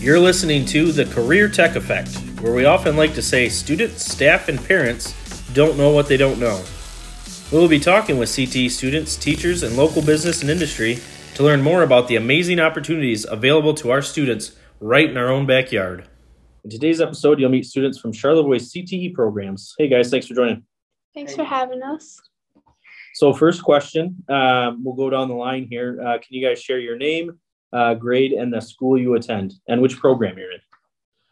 You're listening to The Career Tech Effect, where we often like to say students, staff, and parents don't know what they don't know. We will be talking with CTE students, teachers, and local business and industry to learn more about the amazing opportunities available to our students right in our own backyard. In today's episode, you'll meet students from Charlevoix CTE programs. Hey guys, thanks for joining. Thanks for having us. So, first question, um, we'll go down the line here. Uh, can you guys share your name, uh, grade, and the school you attend, and which program you're in?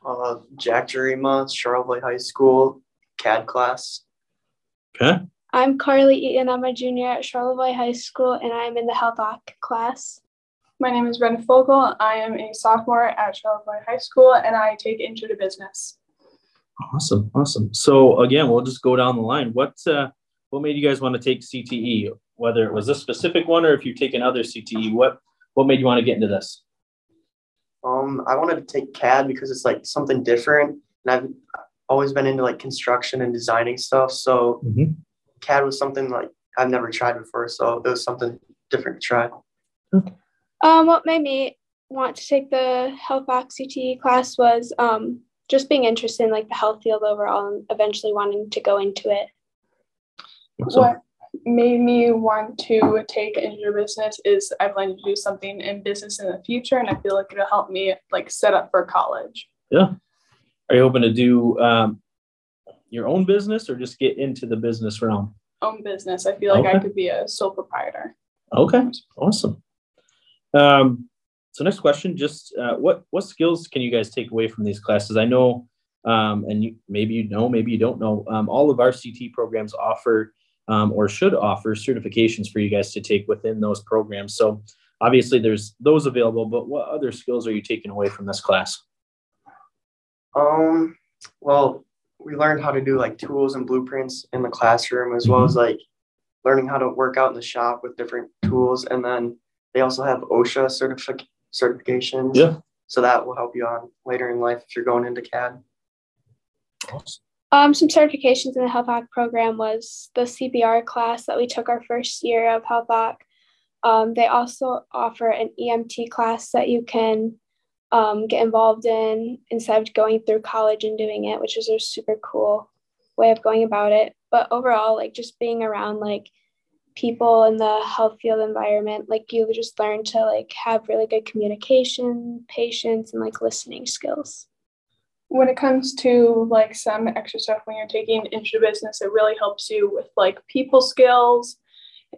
Uh, Jack Jarema, Charlevoix High School, CAD class. Okay. I'm Carly Eaton. I'm a junior at Charlevoix High School, and I'm in the Health Oc class. My name is Brenda Fogle. I am a sophomore at Charlevoix High School, and I take Intro to Business. Awesome, awesome. So again, we'll just go down the line. What uh, what made you guys want to take CTE? Whether it was a specific one or if you've taken other CTE, what what made you want to get into this? Um, I wanted to take CAD because it's like something different, and I've always been into like construction and designing stuff. So Mm-hmm. CAD was something like I've never tried before, so it was something different to try. Um, what made me want to take the Health Oc CTE class was um, just being interested in like the health field overall, and eventually wanting to go into it. So, What made me want to take into to Business is I plan to do something in business in the future, and I feel like it'll help me like set up for college. yeah. Are you hoping to do um, your own business or just get into the business realm? Own business. I feel like I could be a sole proprietor. Okay, awesome. Um, so next question, just uh, what what skills can you guys take away from these classes? I know, um, and you, maybe you know, maybe you don't know. Um, all of our CT programs offer um, or should offer certifications for you guys to take within those programs. So obviously, there's those available. But what other skills are you taking away from this class? Um, well, we learned how to do like tools and blueprints in the classroom, as well as like learning how to work out in the shop with different tools, and then they also have OSHA certific- certifications. Yeah. So that will help you on later in life if you're going into CAD. Um, some certifications in the Health Oc program was the CPR class that we took our first year of Health Oc. Um, they also offer an EMT class that you can um, get involved in instead of going through college and doing it, which is a super cool way of going about it. But overall, like just being around like people in the health field environment, like you just learn to like have really good communication, patience, and like listening skills. When it comes to like some extra stuff when you're taking Intro to Business, it really helps you with like people skills.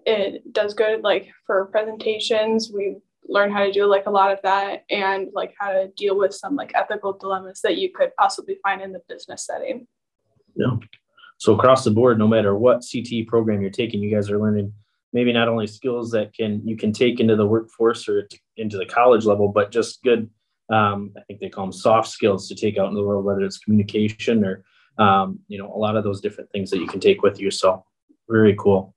It does good like for presentations. We learn how to do like a lot of that and like how to deal with some like ethical dilemmas that you could possibly find in the business setting. Yeah. So across the board, no matter what CT program you're taking, you guys are learning maybe not only skills that can you can take into the workforce or into the college level, but just good. Um, I think they call them soft skills to take out in the world, whether it's communication or um, you know a lot of those different things that you can take with you. So very cool.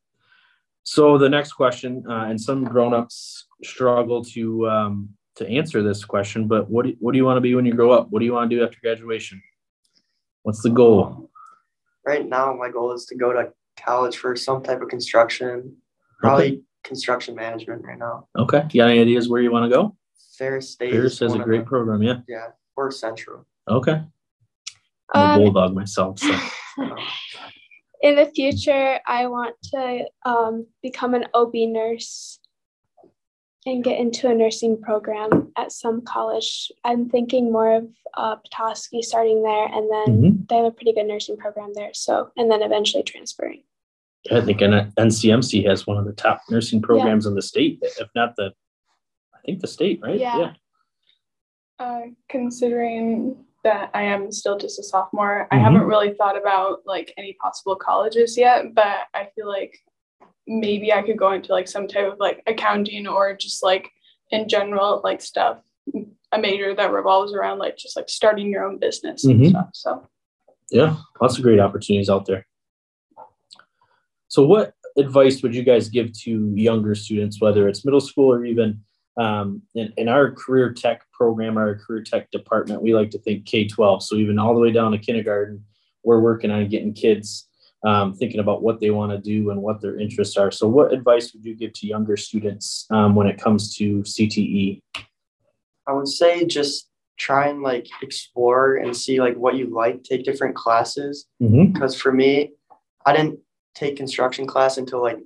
So the next question, uh, and some grown-ups struggle to um, to answer this question, but what do, what do you want to be when you grow up? What do you want to do after graduation? What's the goal? Right now, my goal is to go to college for some type of construction, probably construction management right now. Okay. You got any ideas where you want to go? Ferris State. Ferris is has a great the- program. Yeah. Yeah, or Central. Okay. I'm a Um, bulldog myself. So. In the future, I want to um, become an OB nurse and get into a nursing program at some college. I'm thinking more of uh, Petoskey starting there, and then Mhm. they have a pretty good nursing program there. So, and then eventually transferring. I think N- NCMC has one of the top nursing programs in the state, if not the, I think the state, right? Yeah. Uh, considering that I am still just a sophomore, I Mhm. haven't really thought about like any possible colleges yet, but I feel like maybe I could go into like some type of like accounting or just like in general like stuff, a major that revolves around like just like starting your own business Mhm. and stuff. So Yeah. Lots of great opportunities out there. So, what advice would you guys give to younger students, whether it's middle school or even um, in, in our career tech program, our career tech department, we like to think K 12. So, even all the way down to kindergarten, we're working on getting kids um, thinking about what they want to do and what their interests are. So, what advice would you give to younger students um, when it comes to CTE? I would say just try and like explore and see like what you like, take different classes. Mm-hmm. Because for me, I didn't take construction class until like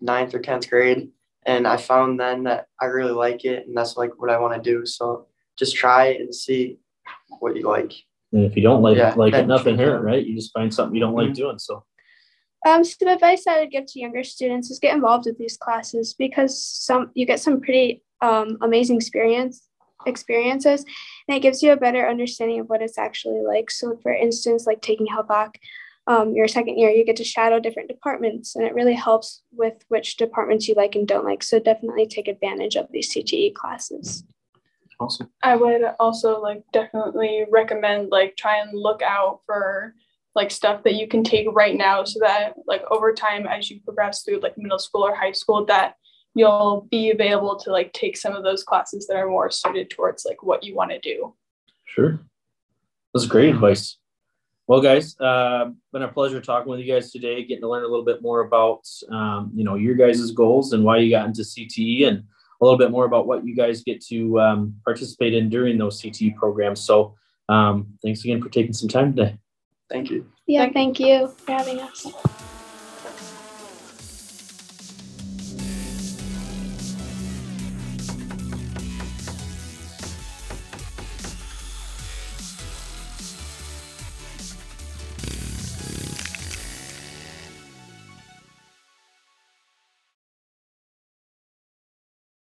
ninth or 10th grade. And I found then that I really like it and that's like what I want to do. So just try and see what you like. And if you don't like Yeah, like it, nothing change it hurt, right? You just find something you don't like Mhm. doing. So Um, some advice I would give to younger students is get involved with these classes because some you get some pretty um, amazing experience experiences, and it gives you a better understanding of what it's actually like. So, for instance, like taking Health Oc, um, your second year, you get to shadow different departments, and it really helps with which departments you like and don't like. So, definitely take advantage of these CTE classes. awesome. I would also like definitely recommend like try and look out for like stuff that you can take right now so that like over time as you progress through like middle school or high school that you'll be available to like take some of those classes that are more suited towards like what you want to do. Sure. That's great advice. Well, guys, uh, been a pleasure talking with you guys today, getting to learn a little bit more about, um, you know, your guys' goals and why you got into CTE and a little bit more about what you guys get to um, participate in during those CTE programs. So um, thanks again for taking some time today. Thank you. Yeah, Thank- thank you for having us.